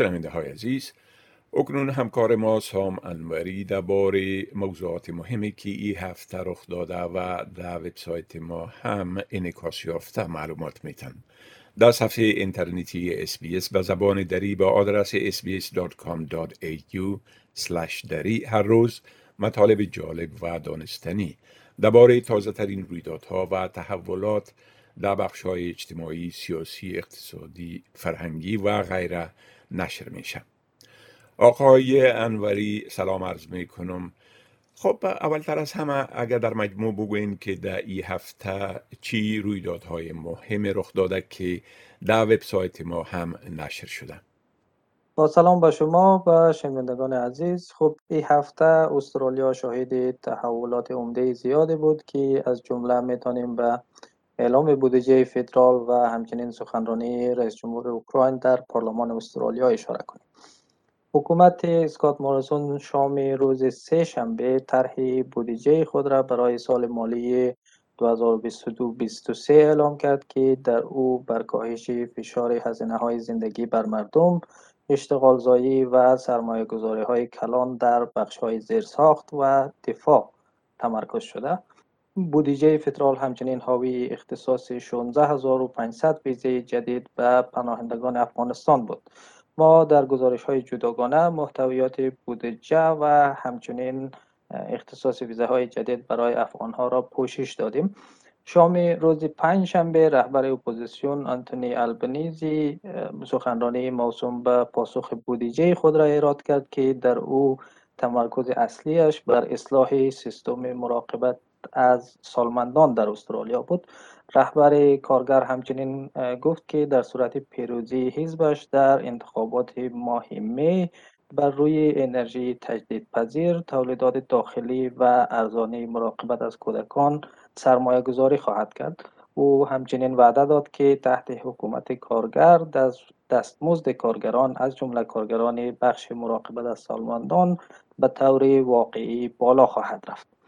شنونده های عزیز اکنون همکار ما سام انوری درباره موضوعات مهمی که این هفته رخ داده و در وبسایت ما هم انعکاس یافته معلومات میتن. در صفحه اینترنتی اس به زبان دری با آدرس sbs.com.au دری هر روز مطالب جالب و دانستنی. درباره تازه ترین رویدادها و تحولات در بخش های اجتماعی، سیاسی، اقتصادی، فرهنگی و غیره نشر میشه. آقای انوری سلام عرض می کنم خب اولتر از همه اگر در مجموع بگوین که در این هفته چی رویدادهای مهم رخ داده که در وبسایت ما هم نشر شده؟ با سلام به شما و شنوندگان عزیز. خب این هفته استرالیا شاهد تحولات عمده زیادی بود که از جمله می‌تونیم به اعلام بودجه فدرال و همچنین سخنرانی رئیس جمهور اوکراین در پارلمان استرالیا اشاره کنیم. حکومت اسکات مارسون شام روز سه شنبه طرح بودجه خود را برای سال مالی 2022-2023 اعلام کرد که در او بر کاهش فشار هزینه های زندگی بر مردم اشتغال زایی و سرمایه گذاری های کلان در بخش های زیرساخت و دفاع تمرکز شده. بودجه فدرال همچنین حاوی اختصاص 16500 ویزه جدید به پناهندگان افغانستان بود. ما در گزارش های جداگانه محتویات بودجه و همچنین اختصاص ویزه های جدید برای افغان ها را پوشش دادیم. شام روز پنج شنبه رهبر اپوزیسیون آنتونی آلبانیزی سخنرانی موسوم به پاسخ بودجه خود را ایراد کرد که در او تمرکز اصلیش بر اصلاح سیستم مراقبت از سالمندان در استرالیا بود. رهبر کارگر همچنین گفت که در صورت پیروزی حزبش در انتخابات ماه می بر روی انرژی تجدید پذیر تولیدات داخلی و ارزانی مراقبت از کودکان سرمایه گذاری خواهد کرد. او همچنین وعده داد که تحت حکومت کارگر دستمزد کارگران از جمله کارگران بخش مراقبت از سالمندان به طور واقعی بالا خواهد رفت.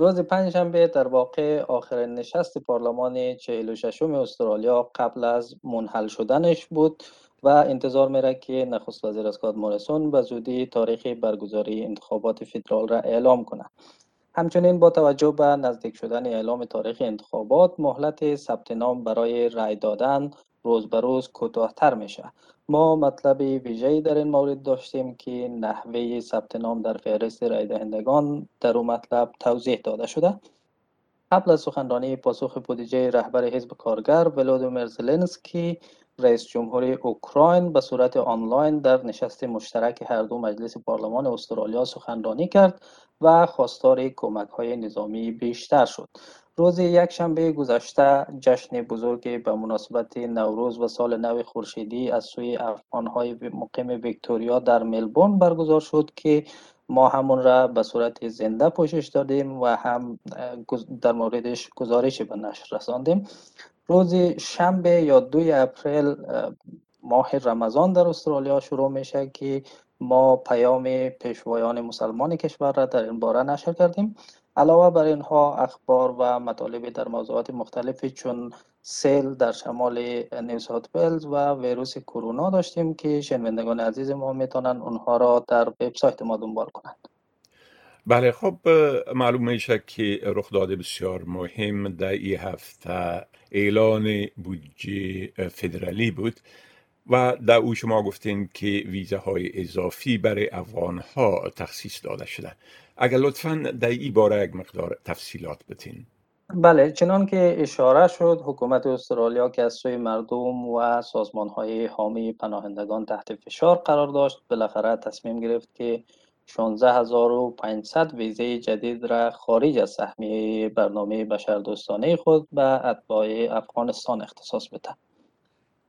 روز پنجشنبه در واقع آخرین نشست پارلمان 46 استرالیا قبل از منحل شدنش بود و انتظار میره که نخست وزیر اسکات مورسون به زودی تاریخ برگزاری انتخابات فدرال را اعلام کنه همچنین با توجه به نزدیک شدن اعلام تاریخ انتخابات مهلت ثبت نام برای رای دادن روز به روز کوتاهتر میشه. ما مطلب ویژه‌ای در این مورد داشتیم که نحوه ثبت نام در فهرست رای دهندگان در او مطلب توضیح داده شده. قبل از سخنرانی پاسخ بودجه رهبر حزب کارگر ولودیمیر زلنسکی رئیس جمهور اوکراین به صورت آنلاین در نشست مشترک هر دو مجلس پارلمان استرالیا سخنرانی کرد و خواستار کمک های نظامی بیشتر شد. روز یکشنبه گذشته جشن بزرگی به مناسبت نوروز و سال نو خورشیدی از سوی افغانهای مقیم ویکتوریا در ملبورن برگزار شد که ما همون را به صورت زنده پوشش دادیم و هم در موردش گزارش به نشر رساندیم. روز شنبه یا دوی اپریل ماه رمضان در استرالیا شروع میشه که ما پیام پیشوایان مسلمان کشور را در این باره نشر کردیم. علاوه بر اینها اخبار و مطالب در موضوعات مختلفی چون سیل در شمال نیو ساوت و ویروس کرونا داشتیم که شنوندگان عزیز ما می‌تونن اونها را در وبسایت ما دنبال کنند بله خب معلوم میشه که رخ داده بسیار مهم در این هفته اعلان بودجه فدرالی بود و در او شما گفتین که ویزه های اضافی برای افغان ها تخصیص داده شده. اگر لطفا در این باره یک مقدار تفصیلات بتین. بله چنان که اشاره شد حکومت استرالیا که از سوی مردم و سازمان های حامی پناهندگان تحت فشار قرار داشت بالاخره تصمیم گرفت که 16500 ویزه جدید را خارج از سهمیه برنامه بشردوستانه خود به اتباع افغانستان اختصاص بده.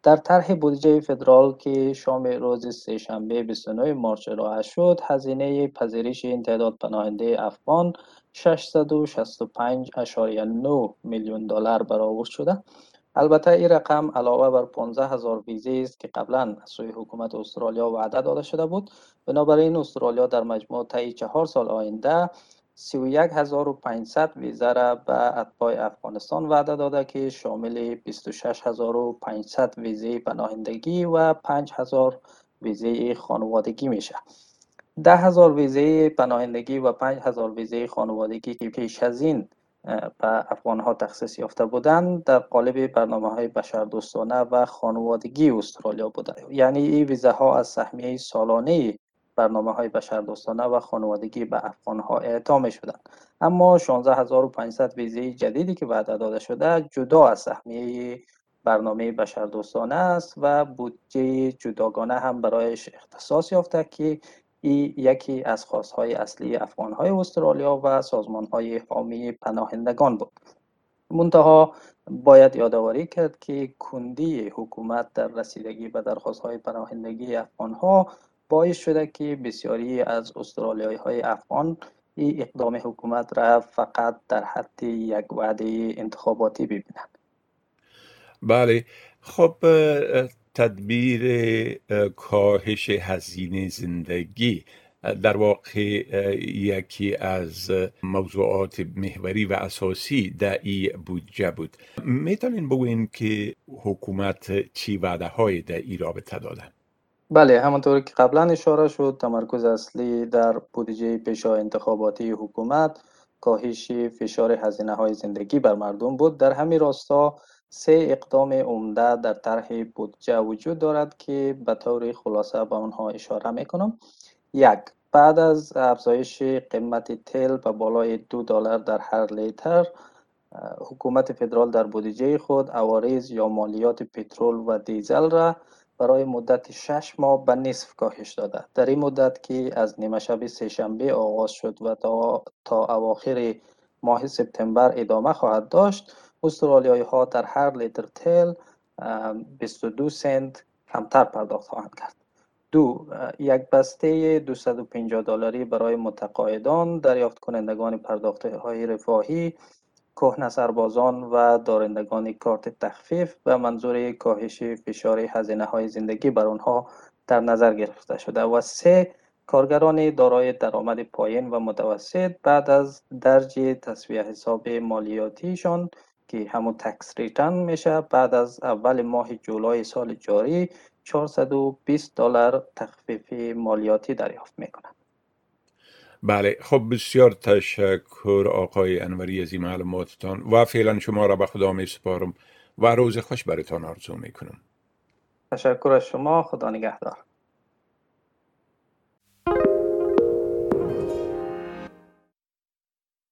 در طرح بودجه فدرال که شام روز سهشنبه 29 مارچ ارائه شد هزینه پذیرش این تعداد پناهنده افغان 665.9 میلیون دلار برآورد شده. البته این رقم علاوه بر 15 هزار ویزه است که قبلا سوی حکومت استرالیا وعده داده شده بود. بنابراین استرالیا در مجموع طی چهار سال آینده 31500 ویزه را به اتباع افغانستان وعده داده که شامل 26500 ویزه پناهندگی و 5000 ویزه خانوادگی میشه. ده هزار ویزه پناهندگی و پنج هزار ویزه خانوادگی که پیش از این به افغان ها تخصیص یافته بودند در قالب برنامه های بشردوستانه و خانوادگی استرالیا بوده. یعنی این ویزه ها از سهمیه سالانه برنامه های بشردوستانه و خانوادگی به افغان ها اعطا شدند اما 16500 ویزه جدیدی که بعد داده شده جدا از سهمیه برنامه بشردوستانه است و بودجه جداگانه هم برایش اختصاص یافته که ای یکی از خواستهای اصلی افغانهای استرالیا و سازمانهای حامی پناهندگان بود. منتها باید یادآوری کرد که کندی حکومت در رسیدگی به درخواستهای پناهندگی افغانها باعث شده که بسیاری از استرالیایی های افغان این اقدام حکومت را فقط در حد یک وعده انتخاباتی ببینند. بله. خب تدبیر کاهش هزینه زندگی در واقع یکی از موضوعات محوری و اساسی در ای بودجه بود. می‌تونین بگوین که حکومت چی وعده های در ای رابطه دادن؟ بله همانطور که قبلا اشاره شد تمرکز اصلی در بودجه پیشا انتخاباتی حکومت کاهش فشار هزینه های زندگی بر مردم بود. در همین راستا سه اقدام عمده در طرح بودجه وجود دارد که به طور خلاصه به آنها اشاره می‌کنم. یک بعد از افزایش قیمت تل به بالای دو دلار در هر لیتر حکومت فدرال در بودجه خود عوارض یا مالیات پترول و دیزل را برای مدت شش ماه به نصف کاهش داده. در این مدت که از نیمه شب سهشنبه آغاز شد و تا, تا اواخر ماه سپتامبر ادامه خواهد داشت استرالیایی ها در هر لیتر تل 22 سنت کمتر پرداخت خواهند کرد. دو یک بسته 250 دلاری برای متقاعدان دریافت کنندگان پرداخت های رفاهی کهنه سربازان و دارندگان کارت تخفیف و منظور کاهش فشار هزینه های زندگی بر آنها در نظر گرفته شده و سه کارگران دارای درآمد پایین و متوسط بعد از درج تصویه حساب مالیاتیشان که همون تکس ریتن میشه بعد از اول ماه جولای سال جاری 420 دلار تخفیف مالیاتی دریافت می‌کنند. بله. خب بسیار تشکر آقای انوری از این معلوماتتان و فعلا شما را به خدا می سپارم و روز خوش برتان آرزو می کنم. تشکر از شما. خدا نگهدار.